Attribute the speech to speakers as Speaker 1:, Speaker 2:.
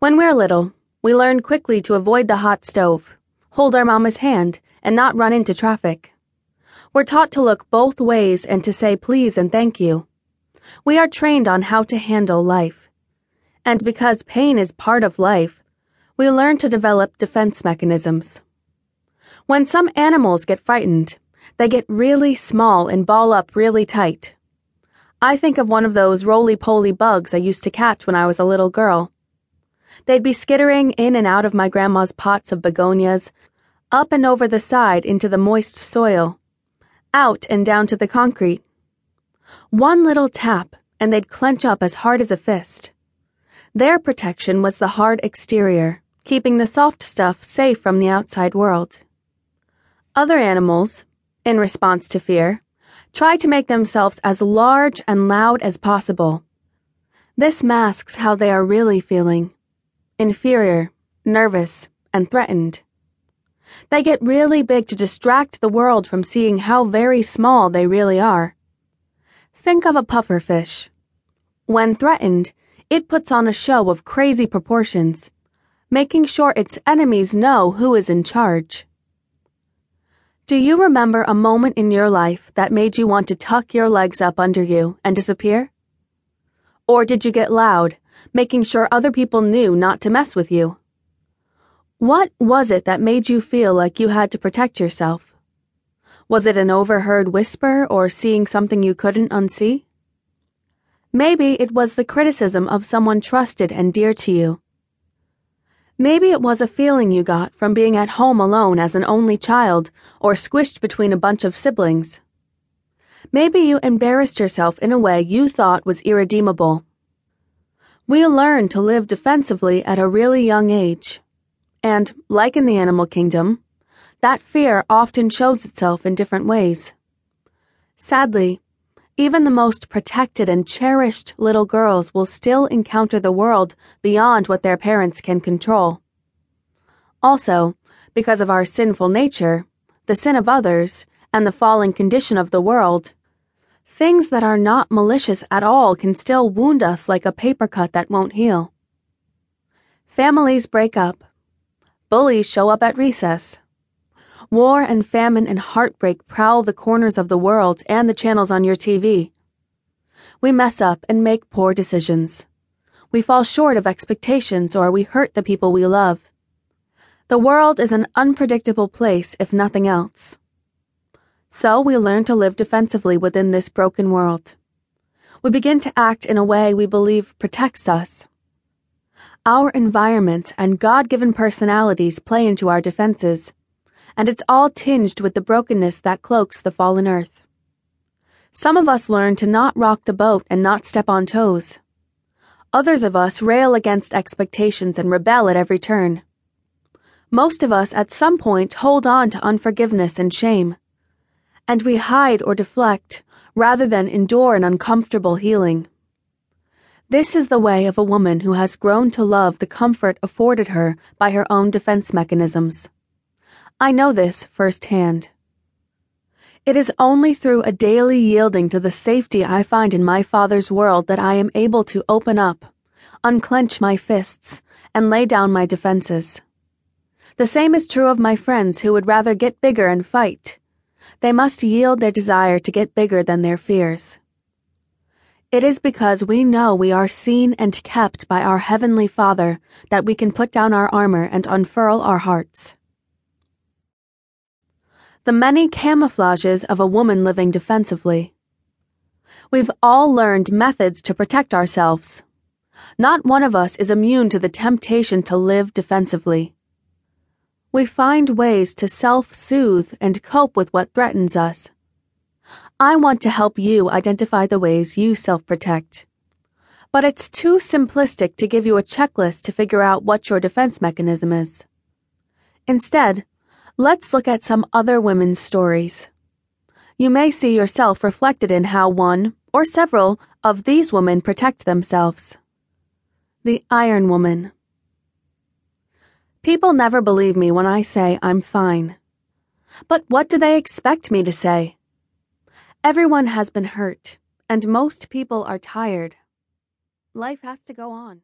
Speaker 1: When we're little, we learn quickly to avoid the hot stove, hold our mama's hand, and not run into traffic. We're taught to look both ways and to say please and thank you. We are trained on how to handle life. And because pain is part of life, we learn to develop defense mechanisms. When some animals get frightened, they get really small and ball up really tight. I think of one of those roly poly bugs I used to catch when I was a little girl. They'd be skittering in and out of my grandma's pots of begonias, up and over the side into the moist soil, out and down to the concrete. One little tap, and they'd clench up as hard as a fist. Their protection was the hard exterior, keeping the soft stuff safe from the outside world. Other animals, in response to fear, try to make themselves as large and loud as possible. This masks how they are really feeling inferior, nervous, and threatened. They get really big to distract the world from seeing how very small they really are. Think of a pufferfish. When threatened, it puts on a show of crazy proportions, making sure its enemies know who is in charge. Do you remember a moment in your life that made you want to tuck your legs up under you and disappear? Or did you get loud, making sure other people knew not to mess with you? What was it that made you feel like you had to protect yourself? Was it an overheard whisper or seeing something you couldn't unsee? Maybe it was the criticism of someone trusted and dear to you. Maybe it was a feeling you got from being at home alone as an only child or squished between a bunch of siblings. Maybe you embarrassed yourself in a way you thought was irredeemable. We learn to live defensively at a really young age. And, like in the animal kingdom, that fear often shows itself in different ways. Sadly, even the most protected and cherished little girls will still encounter the world beyond what their parents can control. Also, because of our sinful nature, the sin of others, and the fallen condition of the world, Things that are not malicious at all can still wound us like a paper cut that won't heal. Families break up. Bullies show up at recess. War and famine and heartbreak prowl the corners of the world and the channels on your TV. We mess up and make poor decisions. We fall short of expectations or we hurt the people we love. The world is an unpredictable place, if nothing else. So we learn to live defensively within this broken world. We begin to act in a way we believe protects us. Our environment and God given personalities play into our defenses, and it's all tinged with the brokenness that cloaks the fallen earth. Some of us learn to not rock the boat and not step on toes. Others of us rail against expectations and rebel at every turn. Most of us at some point hold on to unforgiveness and shame and we hide or deflect rather than endure an uncomfortable healing. This is the way of a woman who has grown to love the comfort afforded her by her own defense mechanisms. I know this firsthand. It is only through a daily yielding to the safety I find in my Father's world that I am able to open up, unclench my fists, and lay down my defenses. The same is true of my friends who would rather get bigger and fight they must yield their desire to get bigger than their fears. It is because we know we are seen and kept by our Heavenly Father that we can put down our armor and unfurl our hearts. The many camouflages of a woman living defensively. We've all learned methods to protect ourselves. Not one of us is immune to the temptation to live defensively. We find ways to self soothe and cope with what threatens us. I want to help you identify the ways you self protect. But it's too simplistic to give you a checklist to figure out what your defense mechanism is. Instead, let's look at some other women's stories. You may see yourself reflected in how one, or several, of these women protect themselves. The Iron Woman. People never believe me when I say I'm fine. But what do they expect me to say? Everyone has been hurt, and most people are tired. Life has to go on.